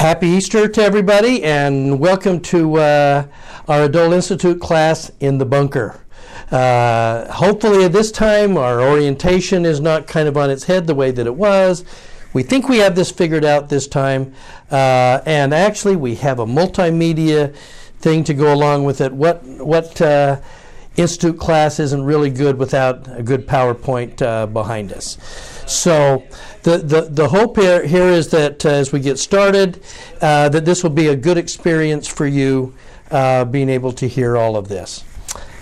Happy Easter to everybody, and welcome to uh, our Adult Institute class in the bunker. Uh, hopefully, at this time, our orientation is not kind of on its head the way that it was. We think we have this figured out this time, uh, and actually, we have a multimedia thing to go along with it. What what uh, institute class isn't really good without a good PowerPoint uh, behind us? So the, the, the hope here, here is that uh, as we get started, uh, that this will be a good experience for you uh, being able to hear all of this.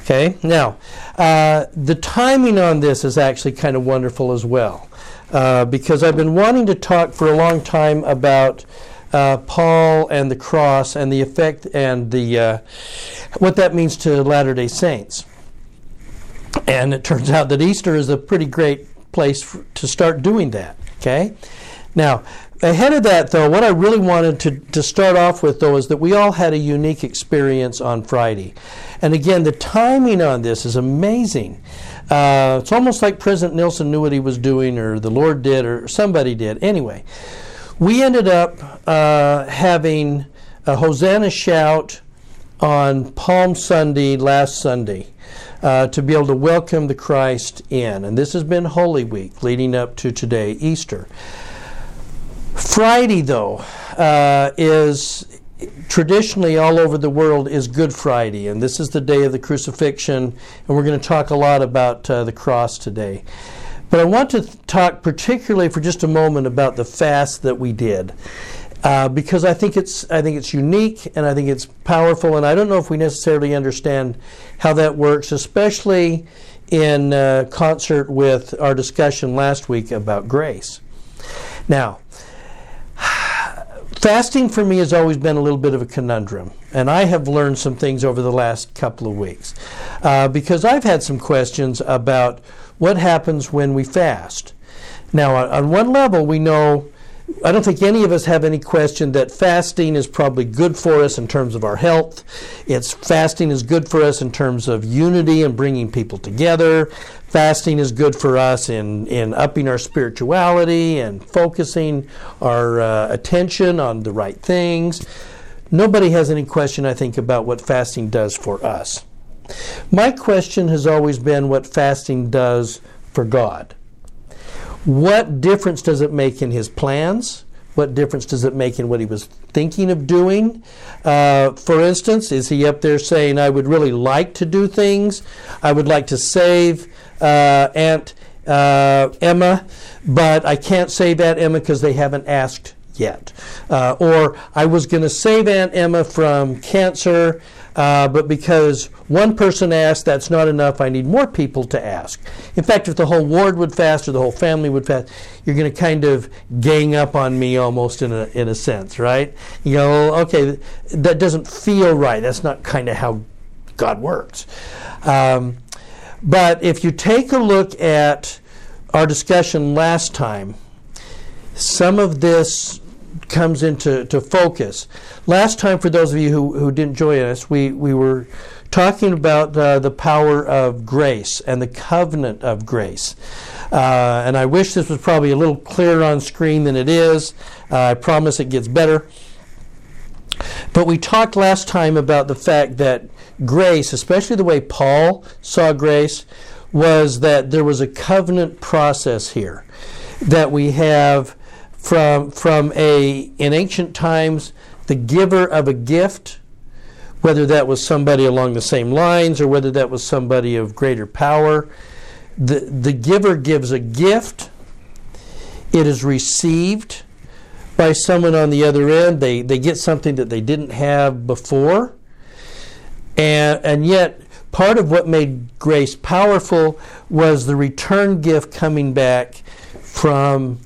Okay, now uh, the timing on this is actually kind of wonderful as well uh, because I've been wanting to talk for a long time about. Uh, Paul and the cross and the effect and the what that means to Latter Day Saints, and it turns out that Easter is a pretty great place for, to start doing that. Okay? Now, ahead of that, though, what I really wanted to, to start off with, though, is that we all had a unique experience on Friday. And again, the timing on this is amazing. Uh, it's almost like President Nelson knew what he was doing, or the Lord did, or somebody did. Anyway, we ended up uh, having a Hosanna shout on Palm Sunday last Sunday uh, to be able to welcome the Christ in. And this has been Holy Week leading up to today, Easter. Friday, though, uh, is traditionally all over the world is Good Friday, and this is the day of the crucifixion, and we're going to talk a lot about uh, the cross today. But I want to talk particularly for just a moment about the fast that we did uh, because I think it's I think it's unique and I think it's powerful, and I don't know if we necessarily understand how that works, especially in uh, concert with our discussion last week about grace. Now, fasting for me has always been a little bit of a conundrum, and I have learned some things over the last couple of weeks uh, because I've had some questions about what happens when we fast. Now, on, on one level, we know I don't think any of us have any question that fasting is probably good for us in terms of our health. It's fasting is good for us in terms of unity and bringing people together. Fasting is good for us in, in upping our spirituality and focusing our uh, attention on the right things. Nobody has any question, I think, about what fasting does for us. My question has always been what fasting does for God. What difference does it make in his plans? What difference does it make in what he was thinking of doing? Uh, for instance, is he up there saying, I would really like to do things? I would like to save uh, Aunt uh, Emma, but I can't save Aunt Emma because they haven't asked yet. Uh, or I was going to save Aunt Emma from cancer, uh, but because one person asked, that's not enough. I need more people to ask. In fact, if the whole ward would fast or the whole family would fast, you're going to kind of gang up on me almost in a, in a sense, right? You go, okay, that doesn't feel right. That's not kind of how God works. Um, but if you take a look at our discussion last time, some of this comes into to focus. Last time, for those of you who, who didn't join us, we, we were talking about uh, the power of grace and the covenant of grace. Uh, and I wish this was probably a little clearer on screen than it is. Uh, I promise it gets better. But we talked last time about the fact that grace, especially the way Paul saw grace, was that there was a covenant process here. That we have from, from a, in ancient times, the giver of a gift, whether that was somebody along the same lines or whether that was somebody of greater power. The, the giver gives a gift, it is received by someone on the other end. They, they get something that they didn't have before. And, and yet, part of what made grace powerful was the return gift coming back from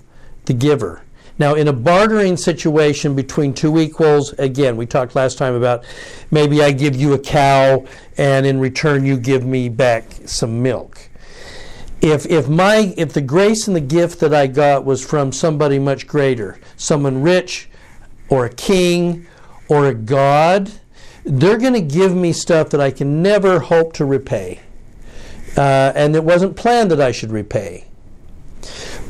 the giver. Now, in a bartering situation between two equals, again, we talked last time about maybe I give you a cow and in return you give me back some milk. If, if, my, if the grace and the gift that I got was from somebody much greater, someone rich or a king or a god, they're going to give me stuff that I can never hope to repay. Uh, and it wasn't planned that I should repay.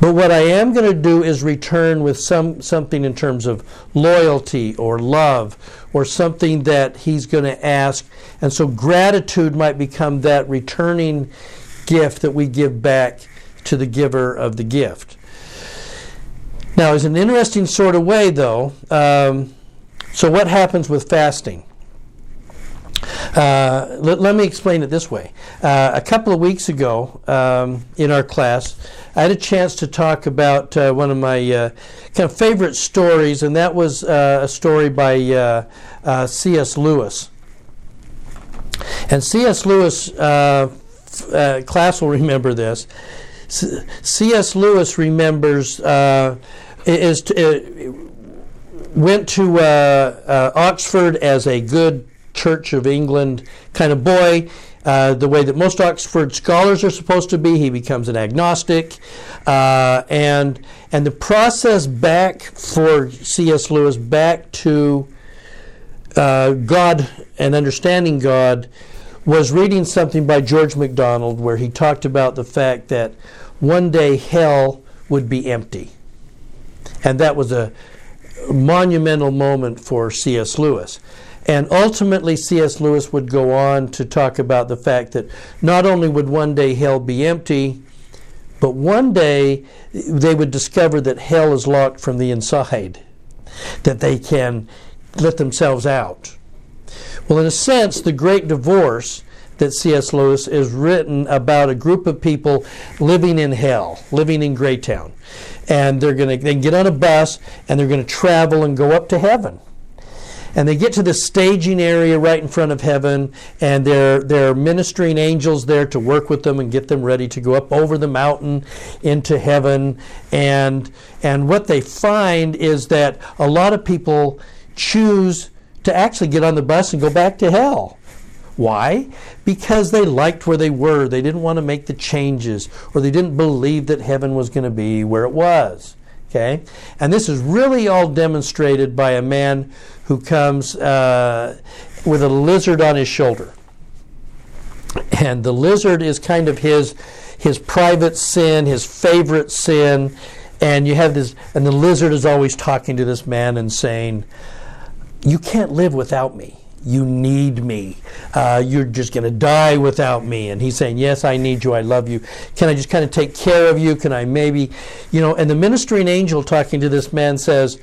But what I am going to do is return with some something in terms of loyalty or love or something that he's going to ask. And so gratitude might become that returning gift that we give back to the giver of the gift. Now, it's an interesting sort of way, though. Um, so, what happens with fasting? Uh, let, let, me explain it this way. Uh, a couple of weeks ago um, in our class, I had a chance to talk about uh, one of my uh, kind of favorite stories, and that was uh, a story by uh, C.S. Lewis. And C.S. Lewis, class will remember this. C.S. Lewis remembers is to, went to Oxford as a good Church of England kind of boy. Uh, the way that most Oxford scholars are supposed to be. He becomes an agnostic, uh, and and the process back for C.S. Lewis back to uh, God and understanding God was reading something by George MacDonald where he talked about the fact that one day hell would be empty, and that was a monumental moment for C.S. Lewis. And ultimately, C.S. Lewis would go on to talk about the fact that not only would one day hell be empty, but one day they would discover that hell is locked from the inside, that they can let themselves out. Well, in a sense, the great divorce that C.S. Lewis is written about a group of people living in hell, living in Greytown. And they're going to they get on a bus and they're going to travel and go up to heaven and they get to the staging area right in front of heaven, and there, there are ministering angels there to work with them and get them ready to go up over the mountain into heaven. And, and what they find is that a lot of people choose to actually get on the bus and go back to hell. Why? Because they liked where they were. They didn't want to make the changes, or they didn't believe that heaven was going to be where it was. Okay? And this is really all demonstrated by a man who comes uh, with a lizard on his shoulder. And the lizard is kind of his his private sin, his favorite sin. And you have this, and the lizard is always talking to this man and saying, You can't live without me. You need me. Uh, you're just going to die without me. And he's saying, Yes, I need you. I love you. Can I just kind of take care of you? Can I maybe, you know? And the ministering angel talking to this man says,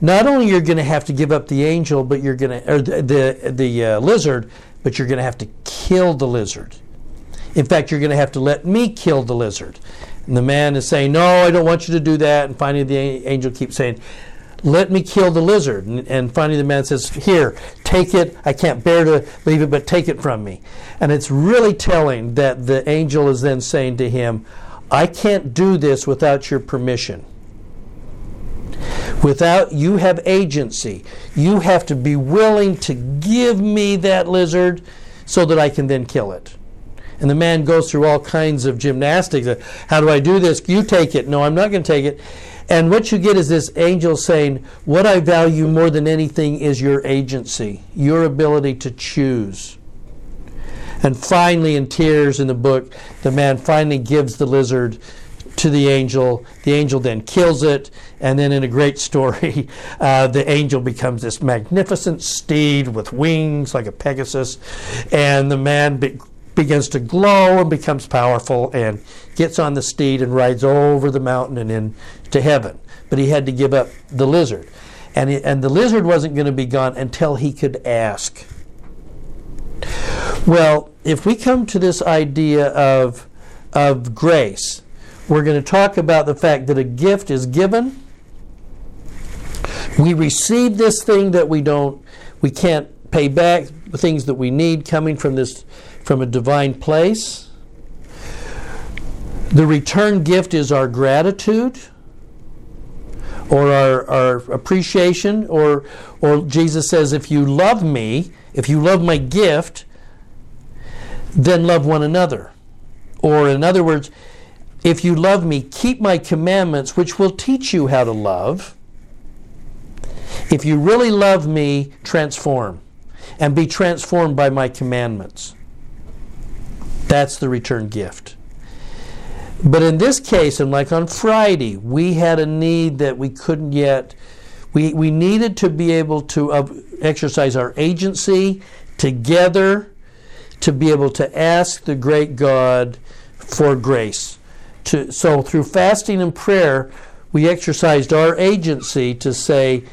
not only you're going to have to give up the angel, but you're going to, or the the, the uh, lizard, but you're going to have to kill the lizard. In fact, you're going to have to let me kill the lizard. And the man is saying, "No, I don't want you to do that." And finally, the angel keeps saying, "Let me kill the lizard." And, and finally, the man says, "Here, take it. I can't bear to leave it, but take it from me." And it's really telling that the angel is then saying to him, "I can't do this without your permission." Without you have agency. You have to be willing to give me that lizard so that I can then kill it. And the man goes through all kinds of gymnastics. Uh, how do I do this? You take it. No, I'm not going to take it. And what you get is this angel saying, What I value more than anything is your agency, your ability to choose. And finally, in tears in the book, the man finally gives the lizard to the angel. The angel then kills it, and then in a great story, uh, the angel becomes this magnificent steed with wings like a Pegasus, and the man be- begins to glow and becomes powerful and gets on the steed and rides over the mountain and into heaven. But he had to give up the lizard. And, he, and the lizard wasn't going to be gone until he could ask. Well, if we come to this idea of, of grace, we're going to talk about the fact that a gift is given. We receive this thing that we don't, we can't pay back, the things that we need coming from this, from a divine place. The return gift is our gratitude or our, our appreciation, or, or Jesus says, if you love me, if you love my gift, then love one another. Or, in other words, if you love me, keep my commandments, which will teach you how to love. If you really love me, transform and be transformed by my commandments. That's the return gift. But in this case, and like on Friday, we had a need that we couldn't yet. We, we needed to be able to exercise our agency together to be able to ask the great God for grace. To, so through fasting and prayer, we exercised our agency to say,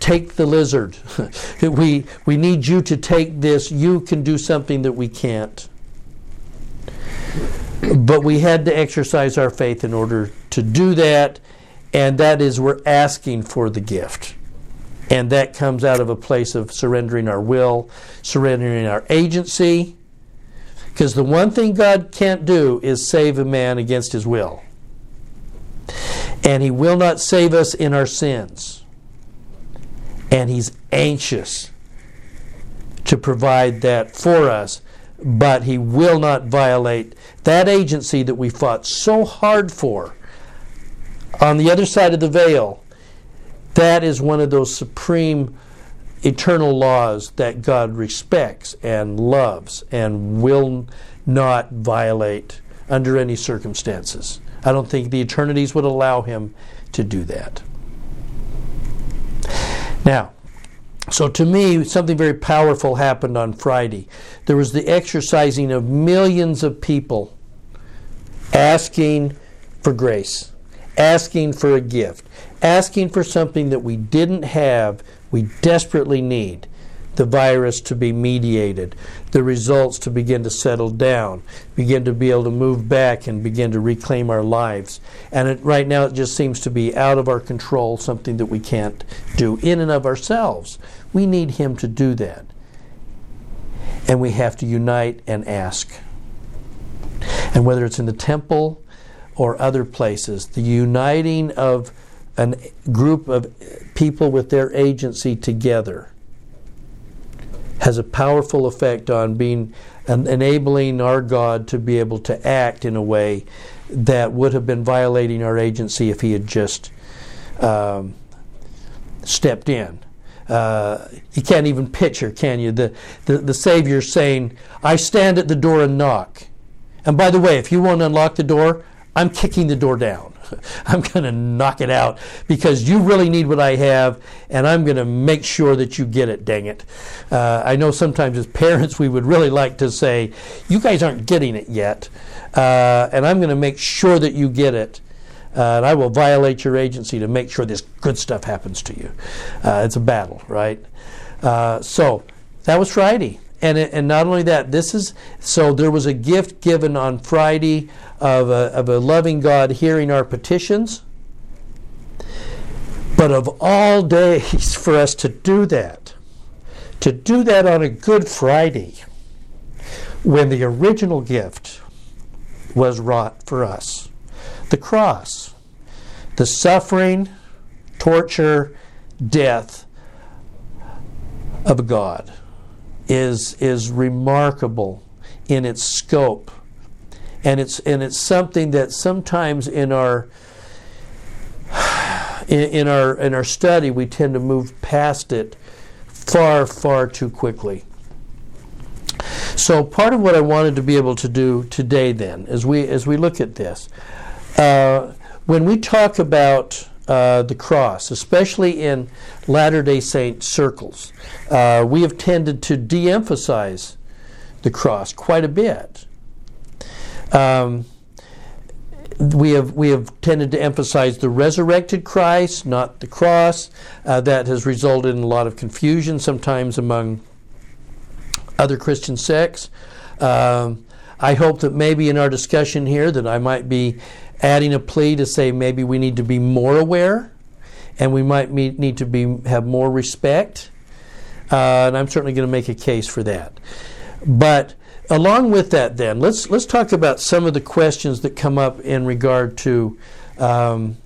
take the lizard. we, we need you to take this. You can do something that we can't. But we had to exercise our faith in order to do that, and that is we're asking for the gift. And that comes out of a place of surrendering our will, surrendering our agency. Because the one thing God can't do is save a man against his will. And he will not save us in our sins. And he's anxious to provide that for us, but he will not violate that agency that we fought so hard for on the other side of the veil that is one of those supreme eternal laws that God respects and loves and will not violate under any circumstances. I don't think the eternities would allow him to do that. Now, so to me, something very powerful happened on Friday. There was the exercising of millions of people asking for grace, asking for a gift, asking for something that we didn't have, we desperately need the virus to be mediated, the results to begin to settle down, begin to be able to move back and begin to reclaim our lives. And it, right now, it just seems to be out of our control, something that we can't do in and of ourselves. We need Him to do that. And we have to unite and ask. And whether it's in the temple or other places, the uniting of a group of people with their agency together has a powerful effect on being enabling our God to be able to act in a way that would have been violating our agency if He had just um, stepped in. Uh, you can't even picture, can you? The, the, the Savior saying, I stand at the door and knock. And by the way, if you won't unlock the door, I'm kicking the door down. I'm going to knock it out because you really need what I have, and I'm going to make sure that you get it, dang it. Uh, I know sometimes as parents we would really like to say, You guys aren't getting it yet, uh, and I'm going to make sure that you get it. Uh, and I will violate your agency to make sure this good stuff happens to you. Uh, it's a battle, right? Uh, so that was Friday and it, and not only that, this is so there was a gift given on Friday of a, of a loving God hearing our petitions. But of all days for us to do that, to do that on a Good Friday, when the original gift was wrought for us the cross, the suffering, torture, death of God is, is remarkable in its scope. And it's, and it's something that sometimes in our, in, in, our, in our study we tend to move past it far, far too quickly. So part of what I wanted to be able to do today then, as we, as we look at this, uh, when we talk about uh, the cross, especially in Latter day Saint circles. Uh, we have tended to de emphasize the cross quite a bit. Um, we have we have tended to emphasize the resurrected Christ, not the cross. Uh, that has resulted in a lot of confusion sometimes among other Christian sects. Um, I hope that maybe in our discussion here that I might be adding a plea to say maybe we need to be more aware and we might need to be have more respect. Uh, and I'm certainly going to make a case for that. But along with that, then let's let's talk about some of the questions that come up in regard to um,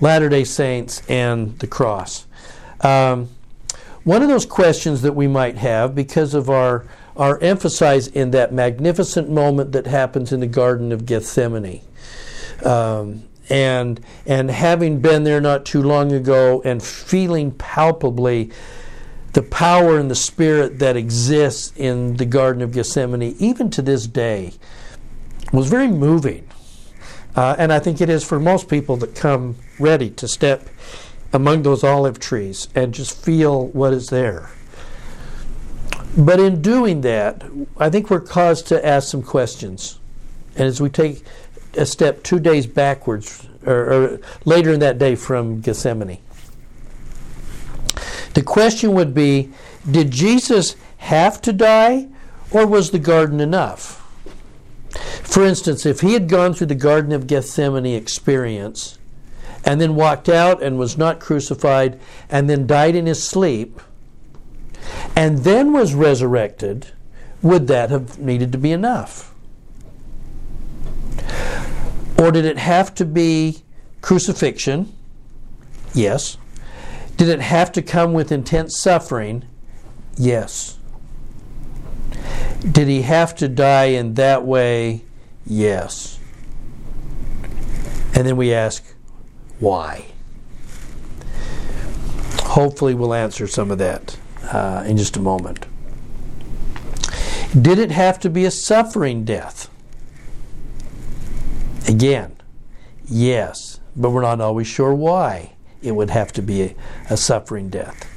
Latter Day Saints and the cross. Um, one of those questions that we might have because of our our emphasis in that magnificent moment that happens in the Garden of Gethsemane. Um, and and having been there not too long ago and feeling palpably the power and the spirit that exists in the Garden of Gethsemane, even to this day, was very moving. Uh, and I think it is for most people that come ready to step among those olive trees and just feel what is there. But in doing that, I think we're caused to ask some questions. And as we take a step two days backwards, or, or later in that day from Gethsemane, the question would be Did Jesus have to die, or was the garden enough? For instance, if he had gone through the Garden of Gethsemane experience and then walked out and was not crucified and then died in his sleep and then was resurrected, would that have needed to be enough? Or did it have to be crucifixion? Yes. Did it have to come with intense suffering? Yes. Did he have to die in that way? Yes. And then we ask, why? Hopefully, we'll answer some of that uh, in just a moment. Did it have to be a suffering death? Again, yes, but we're not always sure why it would have to be a, a suffering death.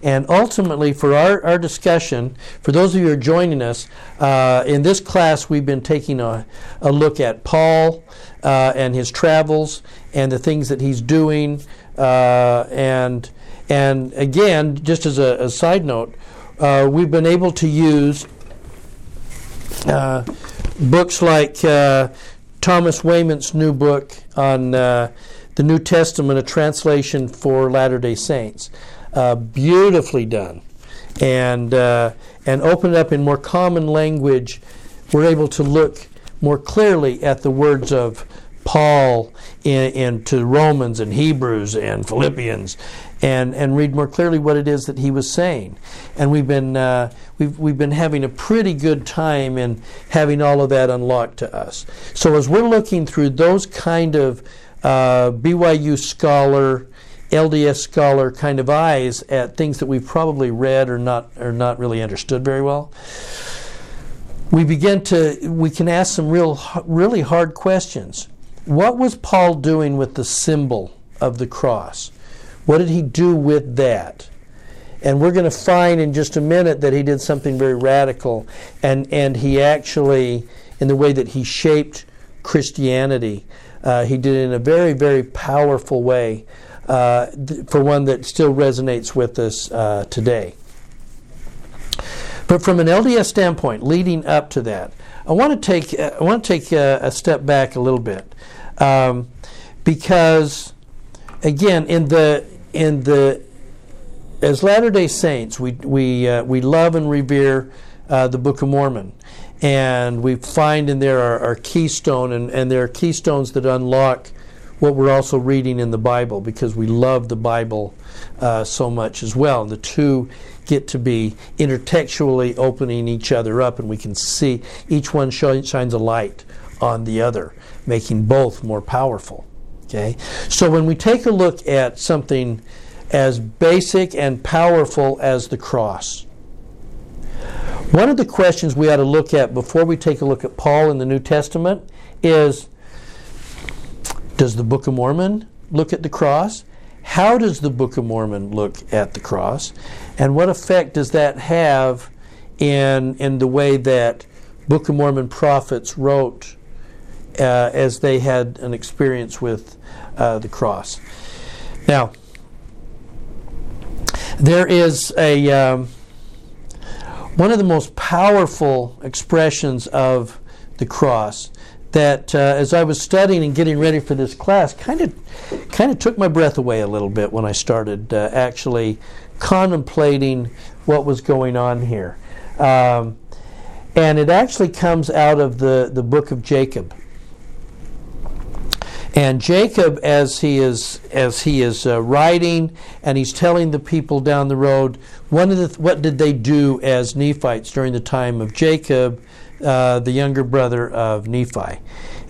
And ultimately, for our, our discussion, for those of you who are joining us, uh, in this class we've been taking a, a look at Paul uh, and his travels and the things that he's doing. Uh, and, and again, just as a, a side note, uh, we've been able to use uh, books like uh, Thomas Wayment's new book on the New Testament, a translation for Latter day Saints uh, beautifully done, and uh, and open it up in more common language. We're able to look more clearly at the words of Paul in, to Romans and Hebrews and Philippians, and and read more clearly what it is that he was saying. And we've been uh, we've we've been having a pretty good time in having all of that unlocked to us. So as we're looking through those kind of uh, BYU scholar LDS scholar kind of eyes at things that we've probably read or not or not really understood very well. We begin to we can ask some real really hard questions. What was Paul doing with the symbol of the cross? What did he do with that? And we're going to find in just a minute that he did something very radical and and he actually in the way that he shaped Christianity, uh, he did it in a very very powerful way uh, for one that still resonates with us uh, today. But from an LDS standpoint, leading up to that, I want to take uh, I want to take a, a, step back a little bit um, because, again, in the in the as Latter Day Saints, we we uh, we love and revere uh, the Book of Mormon, and we find in there our, our keystone, and, and there are keystones that unlock what we're also reading in the Bible because we love the Bible uh, so much as well. And the two get to be intertextually opening each other up, and we can see each one shines a light on the other, making both more powerful. Okay? So when we take a look at something as basic and powerful as the cross, one of the questions we ought to look at before we take a look at Paul in the New Testament is does the Book of Mormon look at the cross? How does the Book of Mormon look at the cross? And what effect does that have in, in the way that Book of Mormon prophets wrote uh, as they had an experience with uh, the cross? Now, there is a um, one of the most powerful expressions of the cross that uh, as I was studying and getting ready for this class, kind of kind of took my breath away a little bit when I started uh, actually contemplating what was going on here. Um, and it actually comes out of the, the book of Jacob. And Jacob, as he is as he is uh, writing, and he's telling the people down the road, one of the th- what did they do as Nephites during the time of Jacob? Uh, the younger brother of Nephi.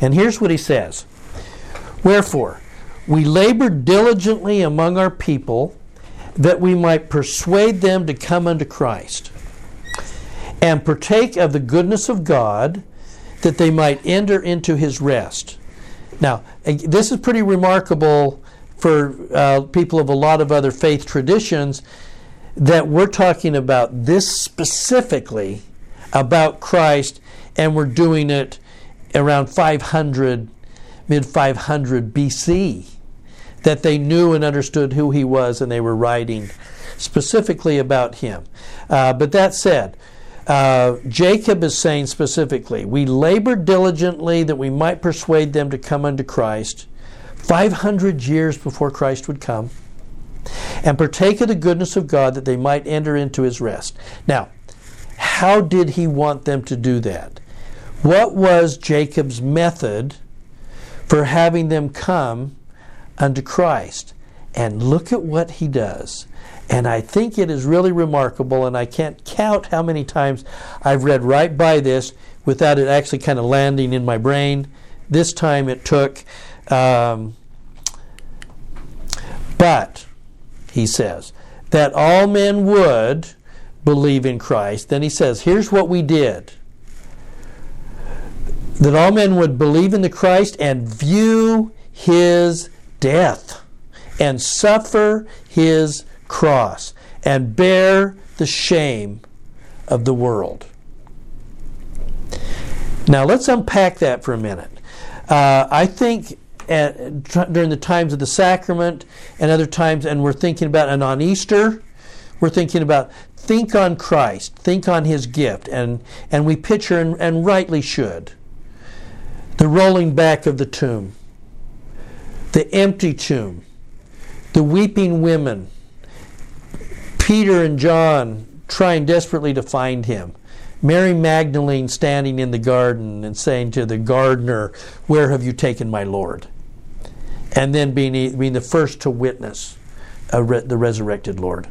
And here's what he says Wherefore, we labored diligently among our people that we might persuade them to come unto Christ and partake of the goodness of God, that they might enter into his rest. Now, this is pretty remarkable for uh, people of a lot of other faith traditions that we're talking about this specifically about Christ, and we're doing it around 500, mid 500 BC. That they knew and understood who he was, and they were writing specifically about him. Uh, but that said, uh, Jacob is saying specifically, We labored diligently that we might persuade them to come unto Christ 500 years before Christ would come and partake of the goodness of God that they might enter into his rest. Now, how did he want them to do that? What was Jacob's method for having them come unto Christ? And look at what he does. And I think it is really remarkable, and I can't count how many times I've read right by this without it actually kind of landing in my brain. This time it took. Um, but, he says, that all men would believe in Christ. Then he says, here's what we did that all men would believe in the Christ and view his death and suffer his cross and bear the shame of the world. Now, let's unpack that for a minute. Uh, I think at, during the times of the sacrament and other times, and we're thinking about, and on Easter, we're thinking about think on Christ, think on his gift, and, and we picture, and, and rightly should, the rolling back of the tomb, the empty tomb, the weeping women, Peter and John trying desperately to find him. Mary Magdalene standing in the garden and saying to the gardener, Where have you taken my Lord? And then being, being the first to witness re- the resurrected Lord.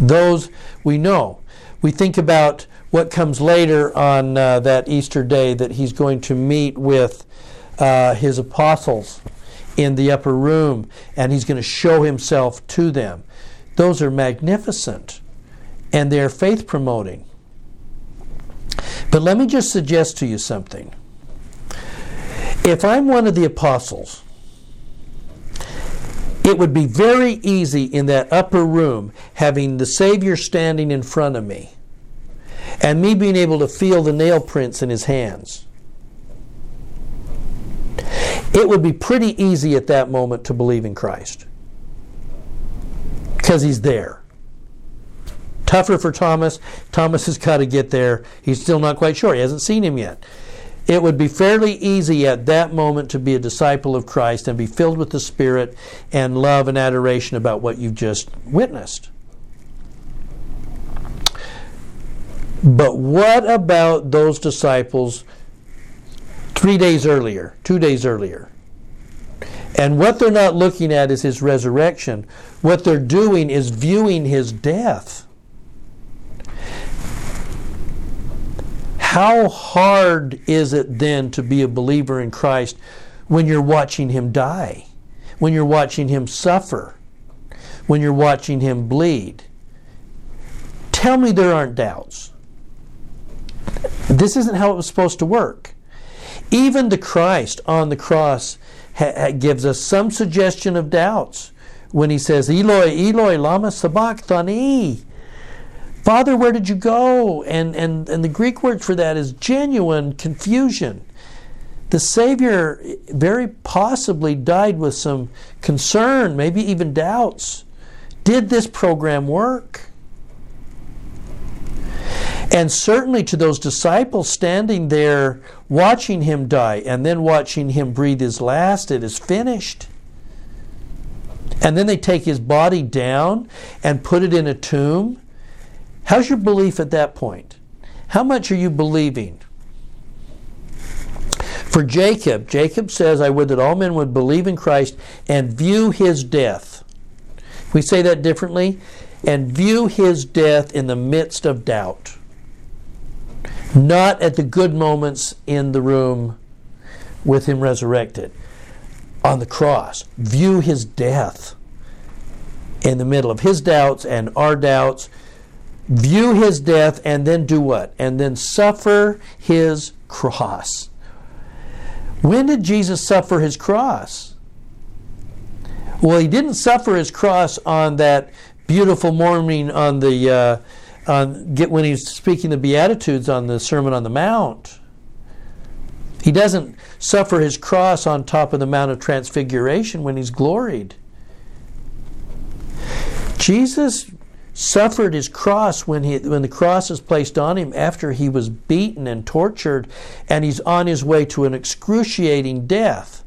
Those we know. We think about what comes later on uh, that Easter day that he's going to meet with uh, his apostles in the upper room and he's going to show himself to them. Those are magnificent and they're faith promoting. But let me just suggest to you something. If I'm one of the apostles, it would be very easy in that upper room having the Savior standing in front of me and me being able to feel the nail prints in his hands. It would be pretty easy at that moment to believe in Christ because he's there. Tougher for Thomas. Thomas has got to get there. He's still not quite sure. He hasn't seen him yet. It would be fairly easy at that moment to be a disciple of Christ and be filled with the Spirit and love and adoration about what you've just witnessed. But what about those disciples three days earlier, two days earlier? And what they're not looking at is his resurrection. What they're doing is viewing his death. How hard is it then to be a believer in Christ when you're watching him die? When you're watching him suffer? When you're watching him bleed? Tell me there aren't doubts. This isn't how it was supposed to work. Even the Christ on the cross ha- gives us some suggestion of doubts when he says, Eloi, Eloi, lama sabachthani. Father, where did you go? And, and, and the Greek word for that is genuine confusion. The Savior very possibly died with some concern, maybe even doubts. Did this program work? And certainly to those disciples standing there watching him die and then watching him breathe his last, it is finished. And then they take his body down and put it in a tomb. How's your belief at that point? How much are you believing? For Jacob, Jacob says, I would that all men would believe in Christ and view his death. We say that differently and view his death in the midst of doubt not at the good moments in the room with him resurrected. On the cross, view his death in the middle of his doubts and our doubts. view his death, and then do what? And then suffer his cross. When did Jesus suffer his cross? Well, he didn't suffer his cross on that beautiful morning on the uh, on get when he's speaking the beatitudes on the Sermon on the Mount. He doesn't suffer his cross on top of the Mount of Transfiguration when he's gloried. Jesus suffered his cross when he when the cross is placed on him after he was beaten and tortured and he's on his way to an excruciating death.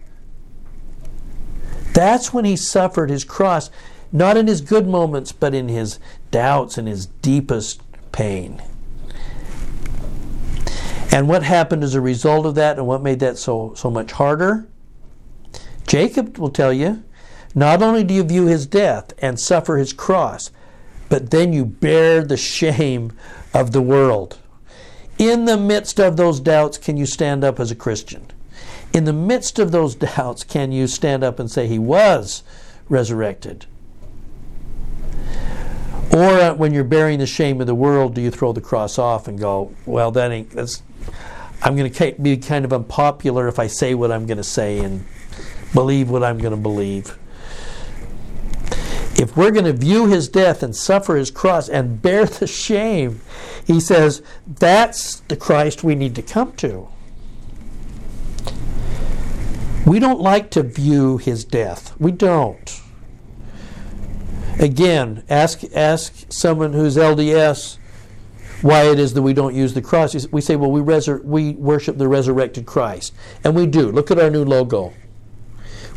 That's when he suffered his cross, not in his good moments, but in his doubts and his deepest pain. And what happened as a result of that and what made that so, so much harder? Jacob will tell you not only do you view his death and suffer his cross, but then you bear the shame of the world. In the midst of those doubts, can you stand up as a Christian? In the midst of those doubts, can you stand up and say, He was resurrected? Or uh, when you're bearing the shame of the world, do you throw the cross off and go, Well, that ain't, that's, I'm going to be kind of unpopular if I say what I'm going to say and believe what I'm going to believe if we're going to view his death and suffer his cross and bear the shame, he says that's the Christ we need to come to. We don't like to view his death. We don't. Again, ask ask someone who's LDS why it is that we don't use the cross. We say, well, we, resur- we worship the resurrected Christ. And we do. Look at our new logo.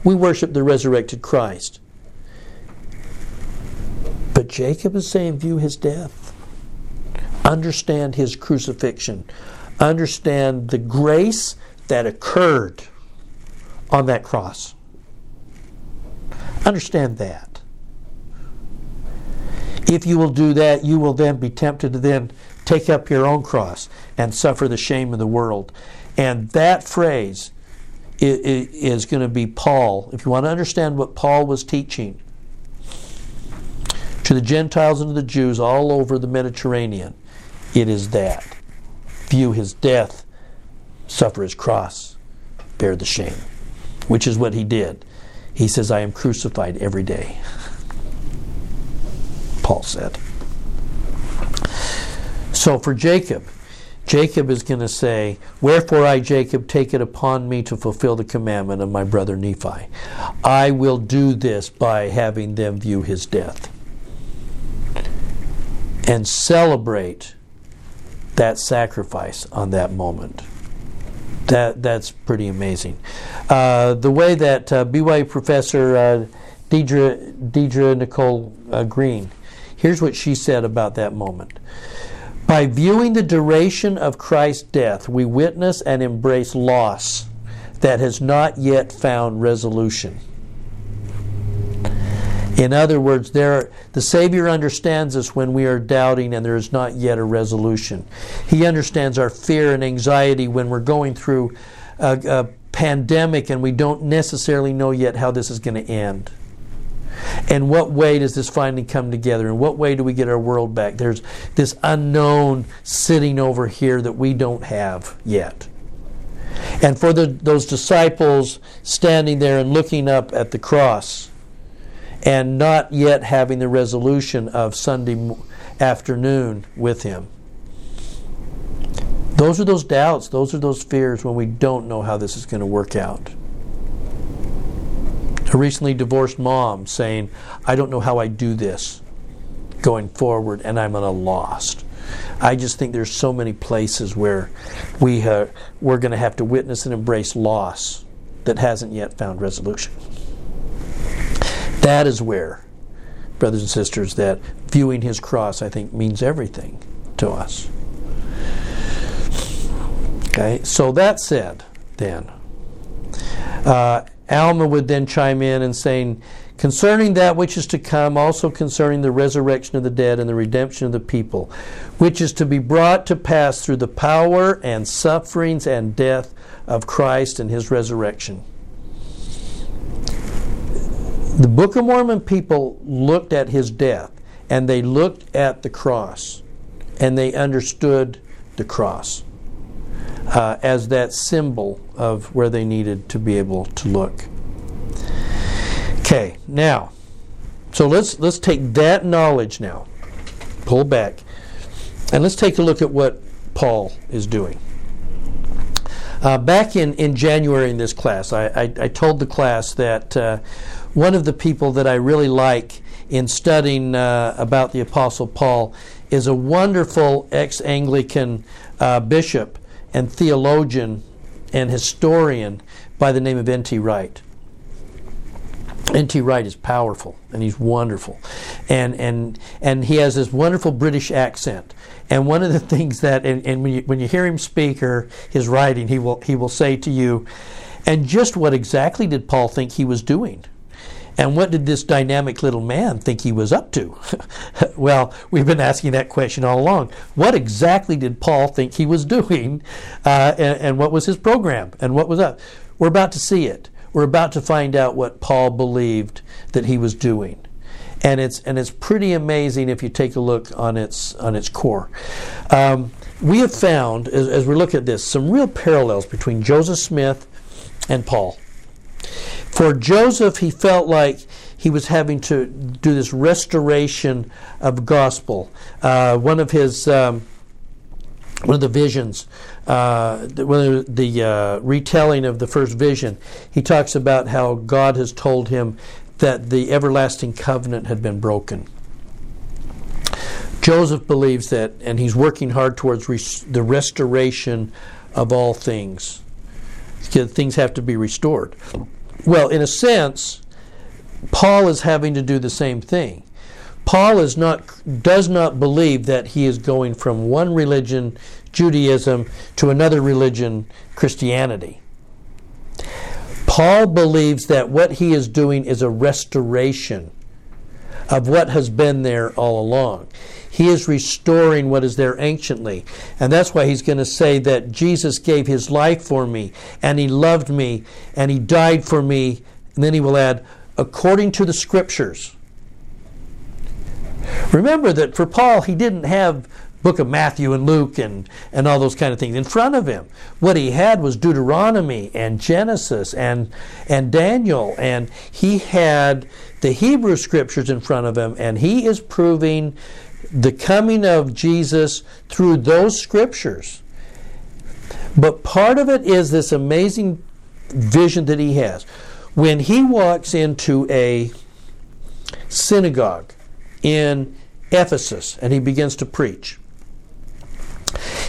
We worship the resurrected Christ. But Jacob is saying, view his death. Understand his crucifixion. Understand the grace that occurred on that cross. Understand that. If you will do that, you will then be tempted to then take up your own cross and suffer the shame of the world. And that phrase is going to be Paul. If you want to understand what Paul was teaching, to the Gentiles and to the Jews all over the Mediterranean. It is that. View his death, suffer his cross, bear the shame, which is what he did. He says, I am crucified every day. Paul said. So for Jacob, Jacob is going to say, Wherefore I, Jacob, take it upon me to fulfill the commandment of my brother Nephi. I will do this by having them view his death and celebrate that sacrifice on that moment. That that's pretty amazing. Uh, the way that uh, BYU professor uh, Deidre, Deidre Nicole uh, Green, here's what she said about that moment. By viewing the duration of Christ's death, we witness and embrace loss that has not yet found resolution. In other words, there, the Savior understands us when we are doubting and there is not yet a resolution. He understands our fear and anxiety when we're going through a, a pandemic and we don't necessarily know yet how this is going to end. And what way does this finally come together? In what way do we get our world back? There's this unknown sitting over here that we don't have yet. And for the, those disciples standing there and looking up at the cross, and not yet having the resolution of Sunday afternoon with Him. Those are those doubts, those are those fears when we don't know how this is going to work out. A recently divorced mom saying, I don't know how I do this going forward, and I'm at a loss. I just think there's so many places where we uh, we're going to have to witness and embrace loss that hasn't yet found resolution. That is where, brothers and sisters, that viewing his cross, I think, means everything to us. Okay, so that said, then, uh, Alma would then chime in and saying, concerning that which is to come, also concerning the resurrection of the dead and the redemption of the people, which is to be brought to pass through the power and sufferings and death of Christ and his resurrection. The Book of Mormon people looked at his death and they looked at the cross and they understood the cross uh, as that symbol of where they needed to be able to look. Okay, now, so let's let's take that knowledge now, pull back, and let's take a look at what Paul is doing. Uh, back in, in January in this class, I, I, I told the class that uh, one of the people that I really like in studying uh, about the Apostle Paul is a wonderful ex Anglican uh, bishop and theologian and historian by the name of N.T. Wright. N.T. Wright is powerful and he's wonderful. And, and, and he has this wonderful British accent. And one of the things that, and, and when, you, when you hear him speak or his writing, he will, he will say to you, and just what exactly did Paul think he was doing? And what did this dynamic little man think he was up to? well, we've been asking that question all along. What exactly did Paul think he was doing? Uh, and, and, what was his program? And what was up? We're about to see it. We're about to find out what Paul believed that he was doing. And it's, and it's pretty amazing if you take a look on its, on its core. Um, we have found, as, as we look at this, some real parallels between Joseph Smith and Paul. For Joseph, he felt like he was having to do this restoration of gospel. Uh, one of his um, one of the visions, uh, the, the uh, retelling of the first vision, he talks about how God has told him that the everlasting covenant had been broken. Joseph believes that, and he's working hard towards res- the restoration of all things. Things have to be restored. Well, in a sense, Paul is having to do the same thing. Paul is not, does not believe that he is going from one religion, Judaism, to another religion, Christianity. Paul believes that what he is doing is a restoration of what has been there all along. He is restoring what is there anciently. And that's why he's going to say that Jesus gave his life for me, and he loved me, and he died for me. And then he will add, according to the scriptures. Remember that for Paul, he didn't have book of Matthew and Luke and, and all those kind of things in front of him. What he had was Deuteronomy and Genesis and, and Daniel, and he had the Hebrew scriptures in front of him, and he is proving the coming of Jesus through those scriptures. But part of it is this amazing vision that he has. When he walks into a synagogue in Ephesus and he begins to preach,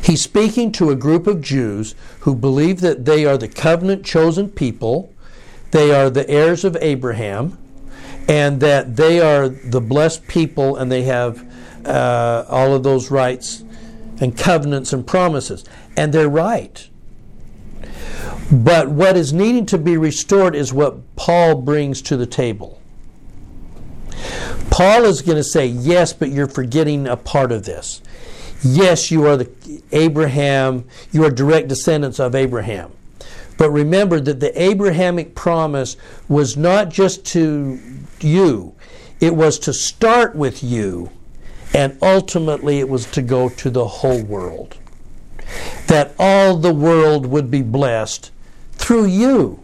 he's speaking to a group of Jews who believe that they are the covenant chosen people, they are the heirs of Abraham, and that they are the blessed people and they have uh, all of those rights and covenants and promises. And they're right. But what is needing to be restored is what Paul brings to the table. Paul is going to say, yes, but you're forgetting a part of this. Yes, you are the Abraham, you are direct descendants of Abraham. But remember that the Abrahamic promise was not just to you, it was to start with you and ultimately it was to go to the whole world. That all the world would be blessed through you.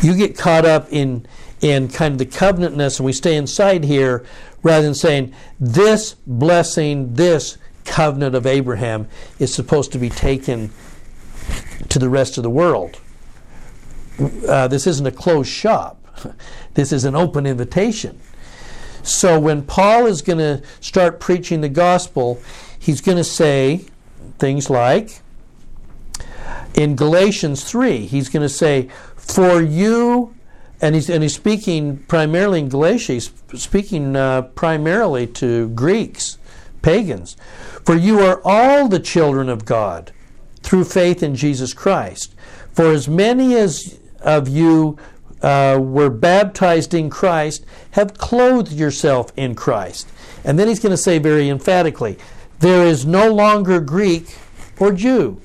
You get caught up in, in kind of the covenantness, and we stay inside here rather than saying, this blessing, this covenant of Abraham is supposed to be taken to the rest of the world. Uh, this isn't a closed shop. This is an open invitation. So when Paul is going to start preaching the gospel, he's going to say things like, in Galatians 3, he's going to say, For you, and he's, and he's speaking primarily in Galatia, he's speaking uh, primarily to Greeks, pagans. For you are all the children of God through faith in Jesus Christ. For as many as of you uh, were baptized in Christ have clothed yourself in Christ. And then he's going to say very emphatically, there is no longer Greek or Jew,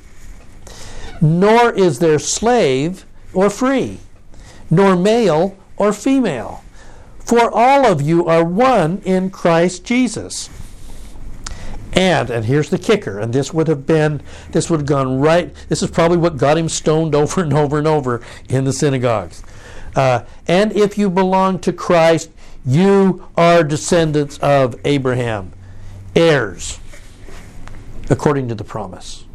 nor is there slave or free, nor male or female, for all of you are one in Christ Jesus. And, and here's the kicker, and this would have been, this would have gone right, this is probably what got him stoned over and over and over in the synagogues. Uh, and if you belong to Christ, you are descendants of Abraham, heirs, according to the promise.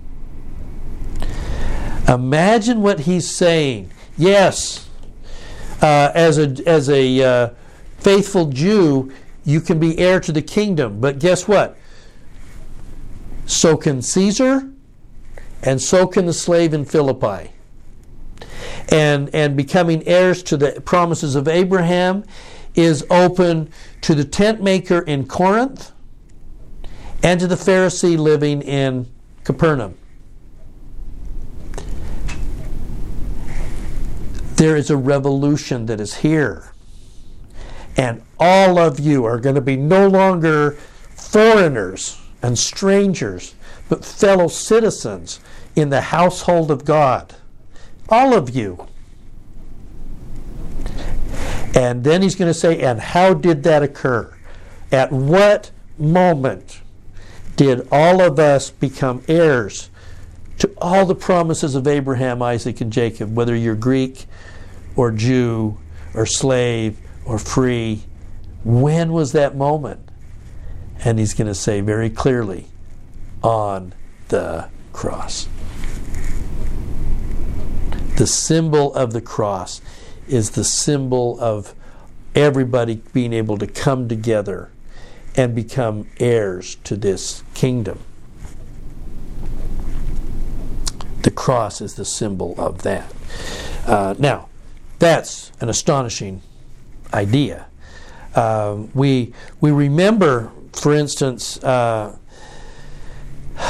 Imagine what he's saying. Yes, uh, as a, as a uh, faithful Jew, you can be heir to the kingdom. But guess what? So can Caesar, and so can the slave in Philippi. And, and becoming heirs to the promises of Abraham is open to the tent maker in Corinth and to the Pharisee living in Capernaum. There is a revolution that is here. And all of you are going to be no longer foreigners and strangers, but fellow citizens in the household of God. All of you. And then he's going to say, and how did that occur? At what moment did all of us become heirs to all the promises of Abraham, Isaac, and Jacob, whether you're Greek or Jew or slave or free? When was that moment? And he's going to say very clearly, on the cross. The symbol of the cross is the symbol of everybody being able to come together and become heirs to this kingdom. The cross is the symbol of that. Uh, now, that's an astonishing idea. Uh, we we remember, for instance, uh,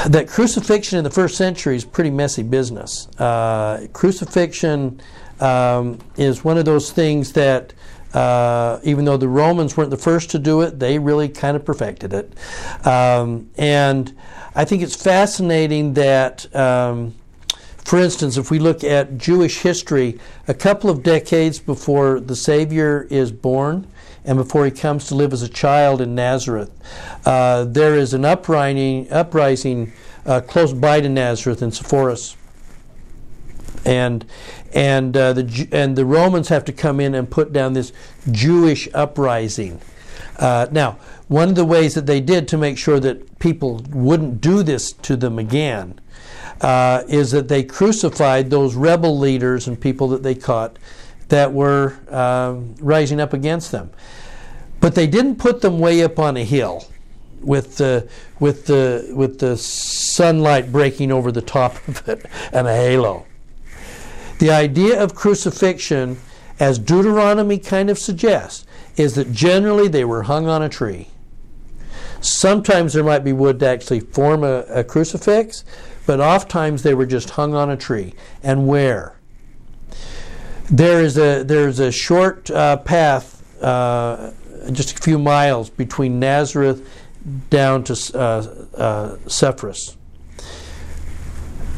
that crucifixion in the first century is pretty messy business. Uh, crucifixion um, is one of those things that, uh, even though the Romans weren't the first to do it, they really kind of perfected it. Um, and I think it's fascinating that, um, for instance, if we look at Jewish history, a couple of decades before the Savior is born, and before he comes to live as a child in Nazareth, uh, there is an uprising, uprising uh, close by to Nazareth in Sepphoris and and uh, the and the Romans have to come in and put down this Jewish uprising. Uh, now, one of the ways that they did to make sure that people wouldn't do this to them again uh, is that they crucified those rebel leaders and people that they caught that were um, rising up against them. But they didn't put them way up on a hill with the with the with the sunlight breaking over the top of it and a halo. The idea of crucifixion, as Deuteronomy kind of suggests, is that generally they were hung on a tree. Sometimes there might be wood to actually form a, a crucifix, but oftentimes they were just hung on a tree. And where? There is a there's a short uh, path, uh, just a few miles between Nazareth down to uh, uh, Sepphoris.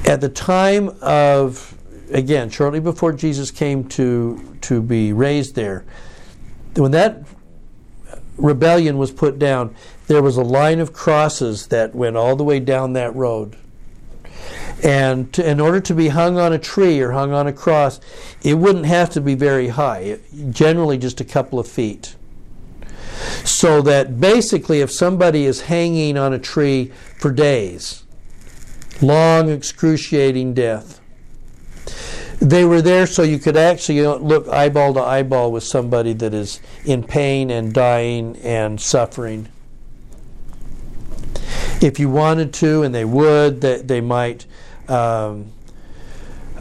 At the time of again, shortly before Jesus came to, to be raised there, when that rebellion was put down, there was a line of crosses that went all the way down that road. And to, in order to be hung on a tree or hung on a cross, it wouldn't have to be very high, generally just a couple of feet. So that basically, if somebody is hanging on a tree for days, long, excruciating death, they were there so you could actually look eyeball to eyeball with somebody that is in pain and dying and suffering. If you wanted to, and they would, that they might um,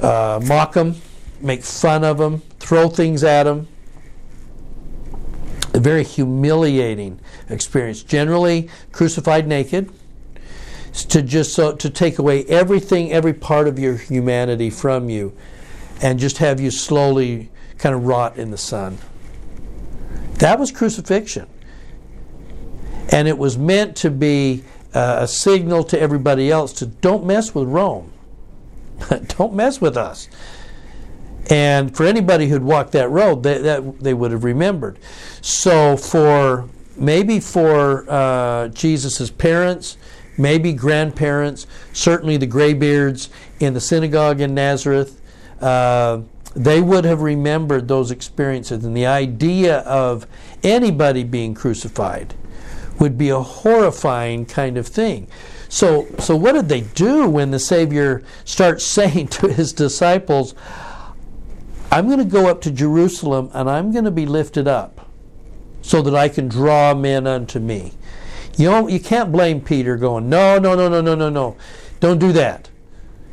uh, mock them, make fun of them, throw things at them. A very humiliating experience. Generally, crucified naked to just so to take away everything, every part of your humanity from you and just have you slowly kind of rot in the sun. That was crucifixion. And it was meant to be uh, a signal to everybody else to don't mess with Rome. don't mess with us. And for anybody who'd walked that road, they, that they would have remembered. So for maybe for uh, Jesus' parents, maybe grandparents, certainly the graybeards in the synagogue in Nazareth. Uh, they would have remembered those experiences, and the idea of anybody being crucified would be a horrifying kind of thing. So, so what did they do when the Savior starts saying to his disciples, I'm going to go up to Jerusalem and I'm going to be lifted up so that I can draw men unto me? You know, you can't blame Peter going, no, no, no, no, no, no, no. Don't do that.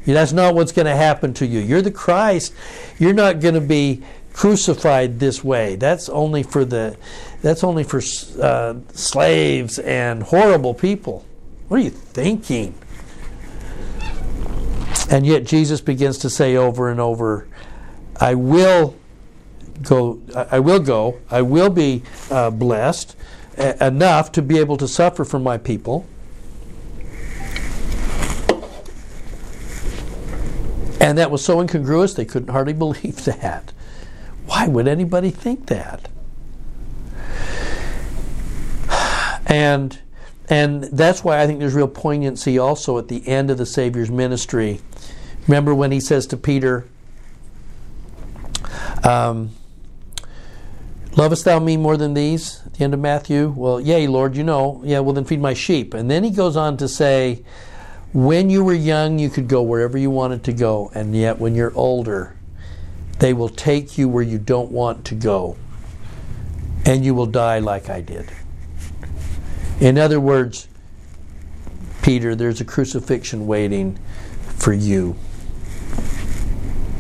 That's not what's going to happen to you. You're the Christ. You're not going to be crucified this way. That's only for the that's only for uh, slaves and horrible people. What are you thinking? And yet Jesus begins to say over and over, I will go, I will go, I will be uh, blessed enough to be able to suffer for my people. And that was so incongruous they couldn't hardly believe that. Why would anybody think that? And and that's why I think there's real poignancy also at the end of the Savior's ministry. Remember when he says to Peter, um, Lovest thou me more than these? At the end of Matthew? Well, yea, Lord, you know. Yeah, well, then feed my sheep. And then he goes on to say, When you were young, you could go wherever you wanted to go. And yet, when you're older, they will take you where you don't want to go. And you will die like I did. In other words, Peter, there's a crucifixion waiting for you.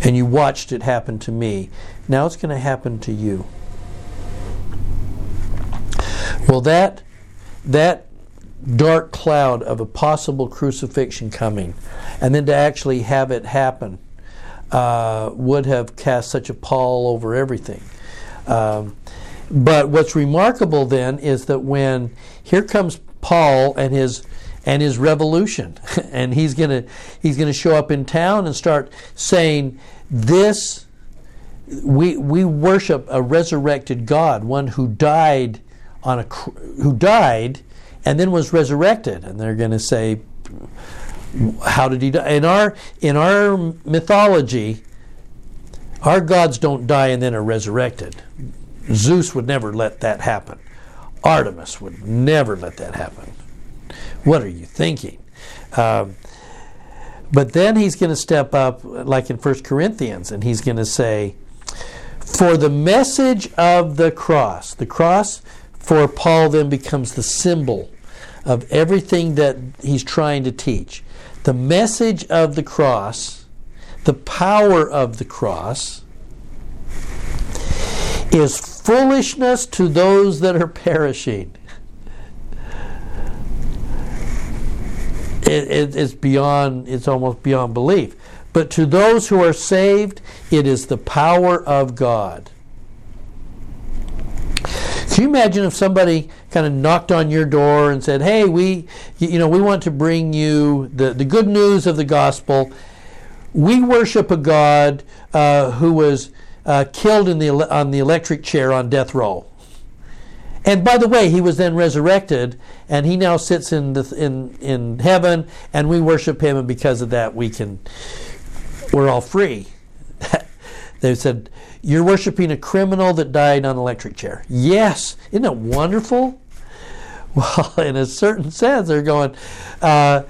And you watched it happen to me. Now it's going to happen to you. Well, that that dark cloud of a possible crucifixion coming, and then to actually have it happen, uh, would have cast such a pall over everything. Um, but what's remarkable then is that when here comes Paul and his and his revolution, and he's gonna he's gonna show up in town and start saying this. We we worship a resurrected God, one who died on a who died and then was resurrected, and they're going to say, how did he die? In our in our mythology, our gods don't die and then are resurrected. Zeus would never let that happen. Artemis would never let that happen. What are you thinking? Um, but then he's going to step up, like in 1 Corinthians, and he's going to say, For the message of the cross, the cross for Paul then becomes the symbol of everything that he's trying to teach. The message of the cross, the power of the cross, is foolishness to those that are perishing. It, it, it's beyond, it's almost beyond belief. But to those who are saved, it is the power of God. Can you imagine if somebody kind of knocked on your door and said, "Hey, we, you know, we want to bring you the, the good news of the gospel. We worship a God uh, who was uh, killed in the, on the electric chair on death row. And by the way, he was then resurrected, and he now sits in, the, in, in heaven, and we worship him, and because of that, we can, we're all free. they said, You're worshiping a criminal that died on an electric chair. Yes. Isn't it wonderful? Well, in a certain sense, they're going, uh,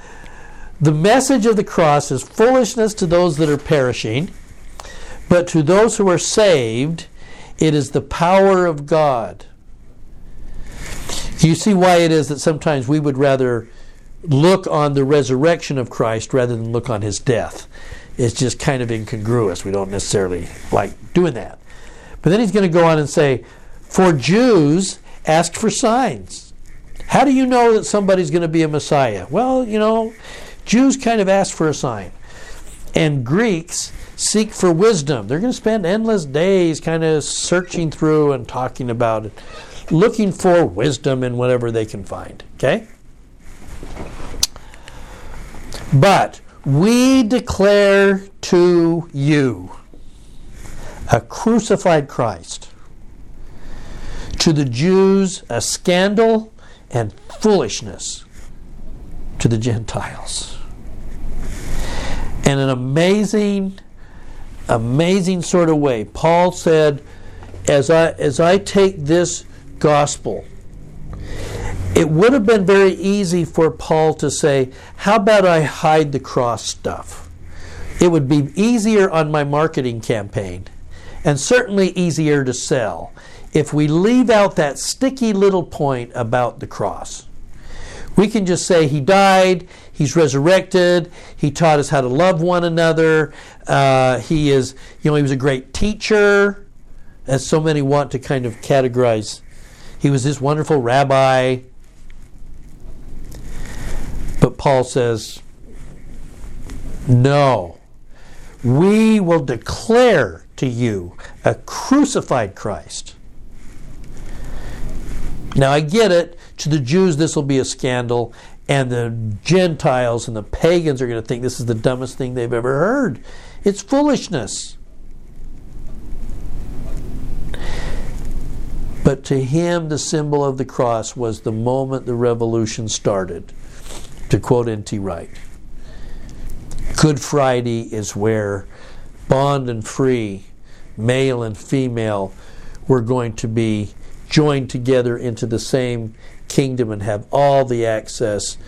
The message of the cross is foolishness to those that are perishing but to those who are saved, it is the power of God. You see why it is that sometimes we would rather look on the resurrection of Christ rather than look on his death. It's just kind of incongruous. We don't necessarily like doing that. But then he's going to go on and say, For Jews, ask for signs. How do you know that somebody's going to be a Messiah? Well, you know, Jews kind of ask for a sign. And Greeks seek for wisdom. They're going to spend endless days kind of searching through and talking about it, looking for wisdom in whatever they can find. Okay? But we declare to you a crucified Christ. To the Jews, a scandal and foolishness. To the Gentiles. And an amazing, amazing sort of way, Paul said, as I, as I take this gospel, it would have been very easy for Paul to say, How about I hide the cross stuff? It would be easier on my marketing campaign and certainly easier to sell if we leave out that sticky little point about the cross. We can just say he died, he's resurrected, he taught us how to love one another, uh, he is, you know, he was a great teacher, as so many want to kind of categorize. He was this wonderful rabbi. But Paul says, no, we will declare to you a crucified Christ. Now, I get it. To the Jews, this will be a scandal, and the Gentiles and the pagans are going to think this is the dumbest thing they've ever heard. It's foolishness. But to him, the symbol of the cross was the moment the revolution started, to quote N.T. Wright. Good Friday is where bond and free, male and female, were going to be joined together into the same kingdom and have all the access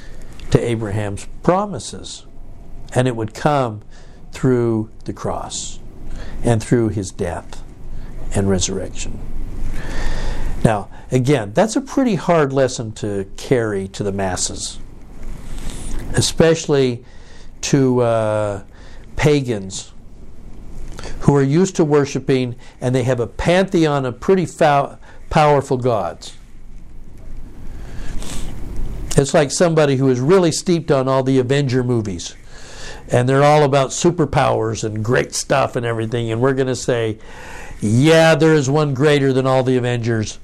to Abraham's promises. And it would come through the cross and through his death and resurrection. Now, again, that's a pretty hard lesson to carry to the masses, especially to uh, pagans who are used to worshiping and they have a pantheon of pretty powerful gods. It's like somebody who is really steeped on all the Avenger movies. And they're all about superpowers and great stuff and everything. And we're going to say, yeah, there is one greater than all the Avengers.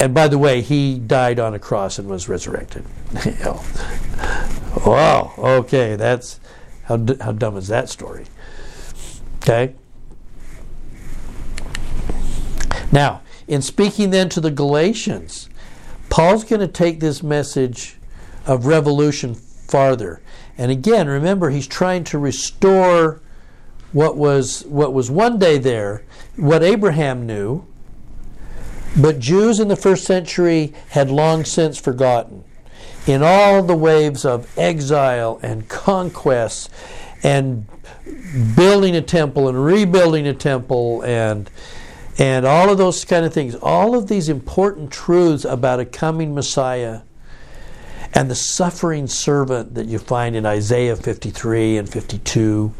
And by the way, he died on a cross and was resurrected. wow, okay, that's how, how dumb is that story? Okay? Now, in speaking then to the Galatians, Paul's going to take this message of revolution farther. And again, remember, he's trying to restore what was what was one day there, what Abraham knew, but Jews in the first century had long since forgotten. In all the waves of exile and conquest and building a temple and rebuilding a temple and and all of those kind of things, all of these important truths about a coming Messiah and the suffering servant that you find in Isaiah 53 and 52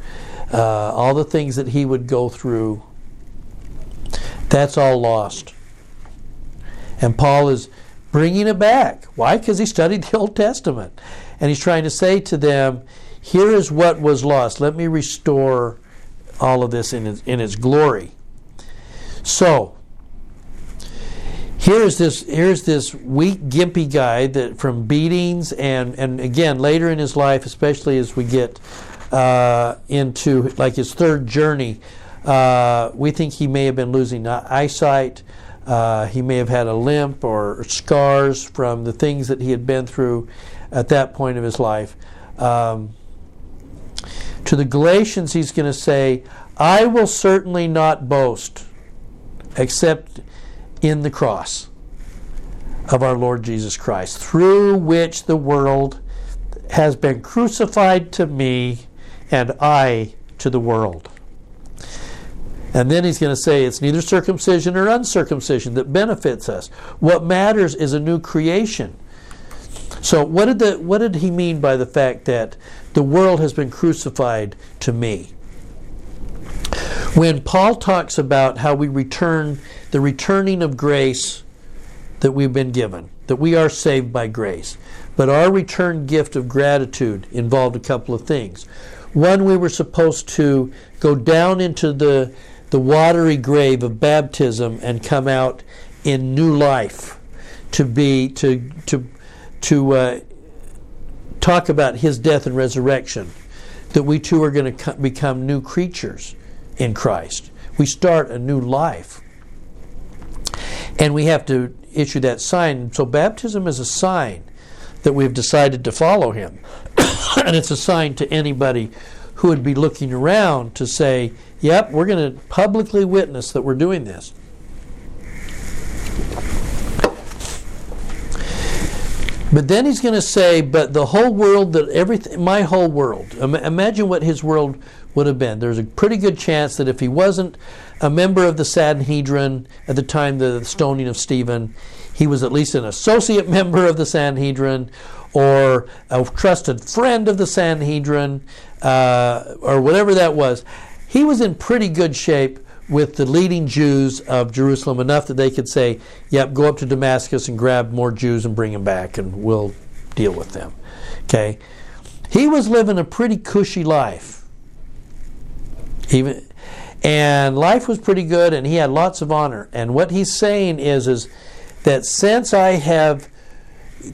uh, all the things that he would go through, that's all lost. And Paul is bringing it back. Why? Because he studied the Old Testament. And he's trying to say to them, here is what was lost. Let me restore all of this in its, in its glory. So, here's this here's this weak gimpy guy that from beatings and and again later in his life especially as we get uh, into like his third journey. Uh, we think he may have been losing eyesight. Uh, he may have had a limp or scars from the things that he had been through at that point of his life. Um, to the Galatians, he's going to say, I will certainly not boast except in the cross of our Lord Jesus Christ, through which the world has been crucified to me and I to the world. And then he's going to say it's neither circumcision or uncircumcision that benefits us. What matters is a new creation. So what did the what did he mean by the fact that the world has been crucified to me? When Paul talks about how we return the returning of grace that we've been given, that we are saved by grace. But our return gift of gratitude involved a couple of things. One, we were supposed to go down into the, the watery grave of baptism and come out in new life to be to to to uh, talk about his death and resurrection that we too are going to co- become new creatures in Christ we start a new life and we have to issue that sign so baptism is a sign that we've decided to follow him. and it's a sign to anybody who would be looking around to say, yep, we're going to publicly witness that we're doing this. But then he's going to say, but the whole world, that everything, my whole world. Imagine what his world would have been. There's a pretty good chance that if he wasn't a member of the Sanhedrin at the time the stoning of Stephen, he was at least an associate member of the Sanhedrin or a trusted friend of the Sanhedrin uh, or whatever that was. He was in pretty good shape with the leading Jews of Jerusalem enough that they could say, yep, go up to Damascus and grab more Jews and bring them back and we'll deal with them. Okay? He was living a pretty cushy life. Even and life was pretty good and he had lots of honor. And what he's saying is is that since I have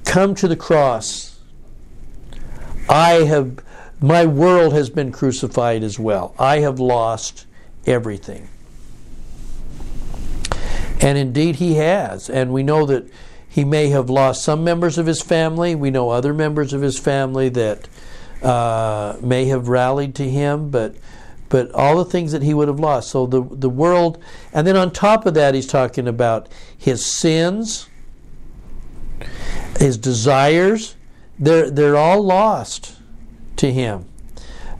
come to the cross, I have my world has been crucified as well. I have lost everything. And indeed, he has. And we know that he may have lost some members of his family. We know other members of his family that uh, may have rallied to him, but but all the things that he would have lost. So the the world, and then on top of that, he's talking about his sins, his desires. They're they're all lost to him.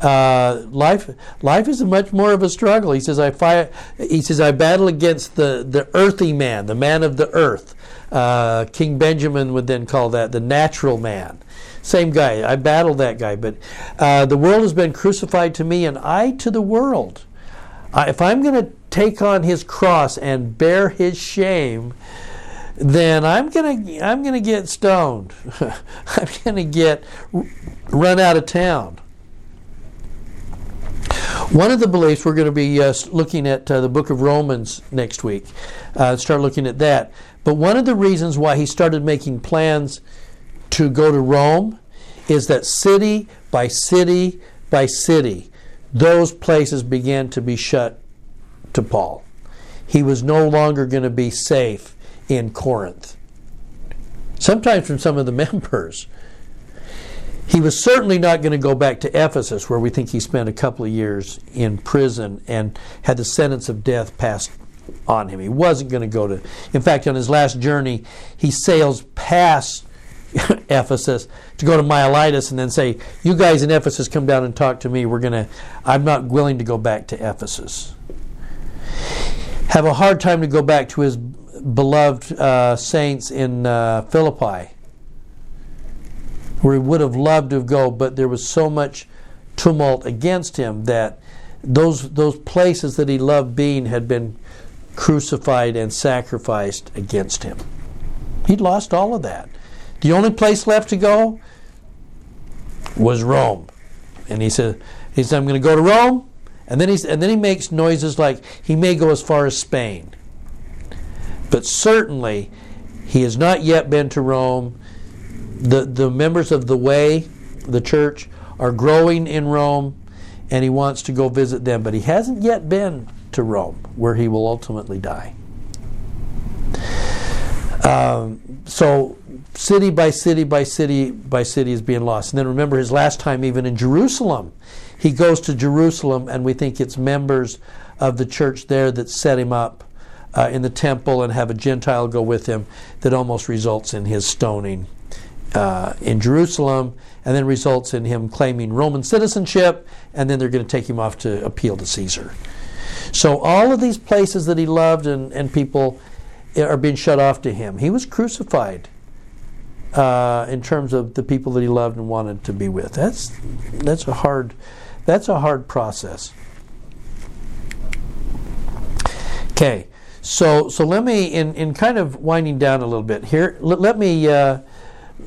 Uh, life life is much more of a struggle. He says I fire, he says I battle against the the earthy man, the man of the earth. Uh, King Benjamin would then call that the natural man. Same guy. I battled that guy, but uh, the world has been crucified to me, and I to the world. if I'm going to take on his cross and bear his shame, then I'm gonna I'm gonna get stoned. I'm gonna get run out of town. One of the beliefs we're going to be uh, looking at uh, the book of Romans next week, uh, start looking at that. But one of the reasons why he started making plans to go to Rome is that city by city by city, those places began to be shut to Paul. He was no longer going to be safe in Corinth. Sometimes from some of the members. He was certainly not going to go back to Ephesus, where we think he spent a couple of years in prison and had the sentence of death passed on him. He wasn't going to go to. In fact, on his last journey, he sails past Ephesus to go to Miletus and then say, "You guys in Ephesus, come down and talk to me. We're to. I'm not willing to go back to Ephesus." Have a hard time to go back to his beloved uh, saints in uh, Philippi where he would have loved to go, but there was so much tumult against him that those those places that he loved being had been crucified and sacrificed against him. He'd lost all of that. The only place left to go was Rome. And he said, he said, I'm going to go to Rome. And then, he's, and then he makes noises like he may go as far as Spain. But certainly, he has not yet been to Rome the, the members of the way, the church, are growing in Rome, and he wants to go visit them. But he hasn't yet been to Rome, where he will ultimately die. Um, so, city by city by city by city is being lost. And then remember his last time, even in Jerusalem. He goes to Jerusalem, and we think it's members of the church there that set him up uh, in the temple and have a Gentile go with him that almost results in his stoning uh, in Jerusalem, and then results in him claiming Roman citizenship, and then they're going to take him off to appeal to Caesar. So all of these places that he loved and, and people are being shut off to him. He was crucified uh, in terms of the people that he loved and wanted to be with. That's that's a hard that's a hard process. Okay, so so let me in in kind of winding down a little bit here. Let, let me. Uh,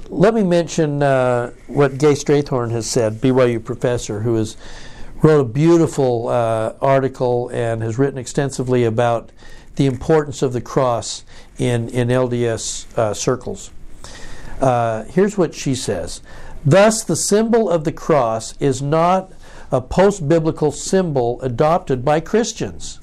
let me mention uh, what Gaye Strathearn has said, BYU professor, who has wrote a beautiful uh, article and has written extensively about the importance of the cross in, in LDS uh, circles. Uh, here's what she says Thus, the symbol of the cross is not a post biblical symbol adopted by Christians.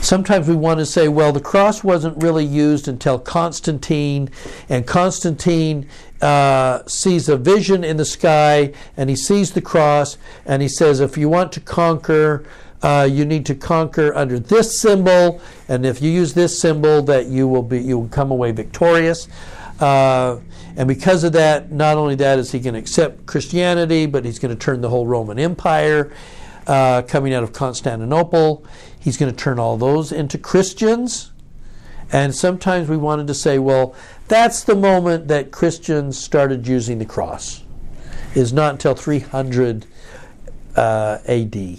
Sometimes we want to say, well, the cross wasn't really used until Constantine, and Constantine uh, sees a vision in the sky, and he sees the cross, and he says, if you want to conquer, uh, you need to conquer under this symbol, and if you use this symbol, that you will be you will come away victorious. Uh, and because of that, not only that is he going to accept Christianity, but he's going to turn the whole Roman Empire uh, coming out of Constantinople. He's going to turn all those into Christians. And sometimes we wanted to say, well, that's the moment that Christians started using the cross. Is not until 300 uh, AD.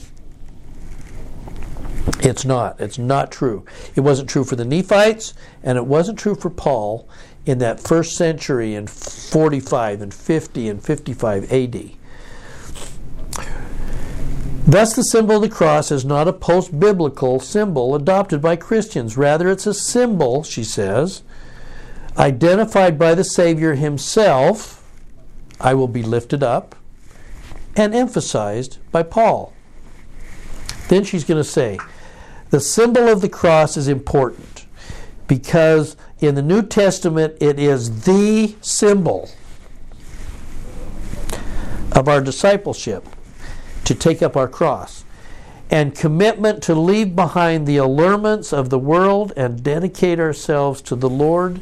It's not. It's not true. It wasn't true for the Nephites, and it wasn't true for Paul in that first century in 45 and 50 and 55 AD. Thus, the symbol of the cross is not a post biblical symbol adopted by Christians. Rather, it's a symbol, she says, identified by the Savior himself, I will be lifted up, and emphasized by Paul. Then she's going to say, the symbol of the cross is important because in the New Testament it is the symbol of our discipleship to take up our cross and commitment to leave behind the allurements of the world and dedicate ourselves to the Lord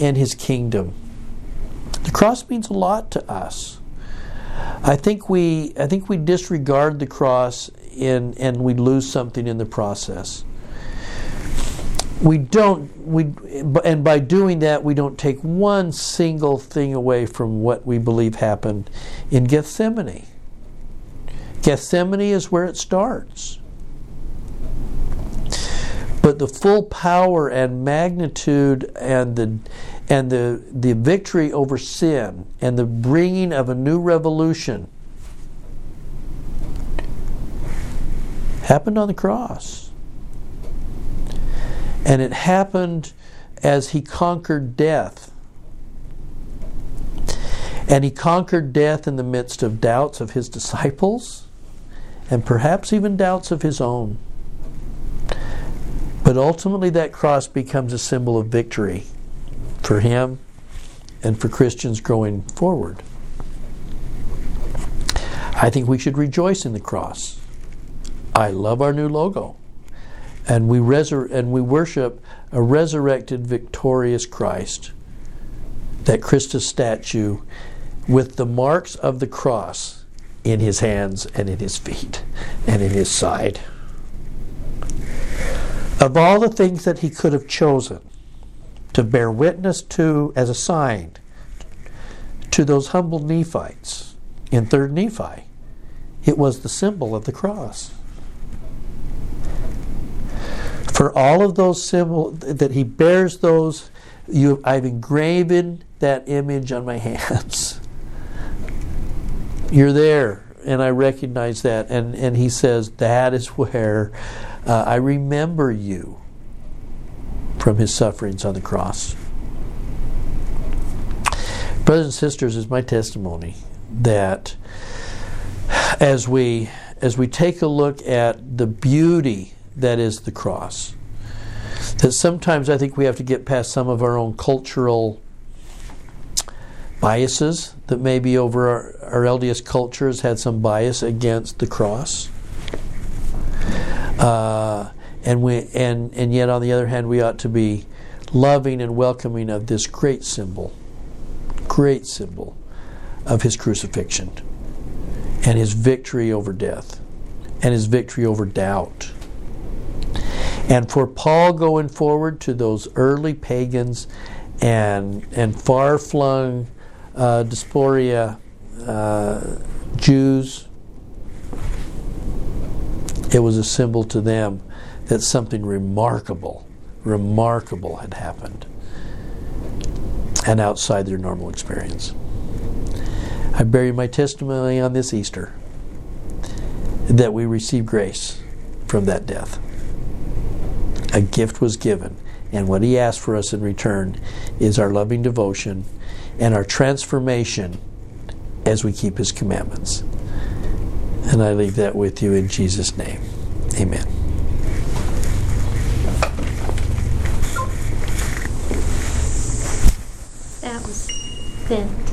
and His kingdom. The cross means a lot to us. I think we I think we disregard the cross in and we lose something in the process. We don't we and by doing that we don't take one single thing away from what we believe happened in Gethsemane. Gethsemane is where it starts. But the full power and magnitude and the and the, the victory over sin and the bringing of a new revolution happened on the cross. And it happened as he conquered death. And he conquered death in the midst of doubts of his disciples and perhaps even doubts of his own. But ultimately, that cross becomes a symbol of victory for him and for Christians going forward. I think we should rejoice in the cross. I love our new logo. And we resur- and we worship a resurrected victorious Christ. That Christus statue with the marks of the cross in his hands and in his feet and in his side. Of all the things that he could have chosen to bear witness to as a sign to those humble Nephites in 3rd Nephi, it was the symbol of the cross. For all of those symbols that he bears those, you, I've engraven that image on my hands. You're there, and I recognize that. And, and he says, That is where uh, I remember you from his sufferings on the cross. Brothers and sisters, is my testimony that as we as we take a look at the beauty that is the cross, that sometimes I think we have to get past some of our own cultural biases that maybe over our, our LDS culture has had some bias against the cross. Uh, and we and and yet on the other hand we ought to be loving and welcoming of this great symbol great symbol of his crucifixion and his victory over death and his victory over doubt and for Paul going forward to those early pagans and and far flung uh, diaspora uh, Jews, it was a symbol to them that something remarkable, remarkable had happened and outside their normal experience. I bury my testimony on this Easter that we receive grace from that death a gift was given. And what he asks for us in return is our loving devotion and our transformation as we keep his commandments. And I leave that with you in Jesus' name. Amen. That was thin.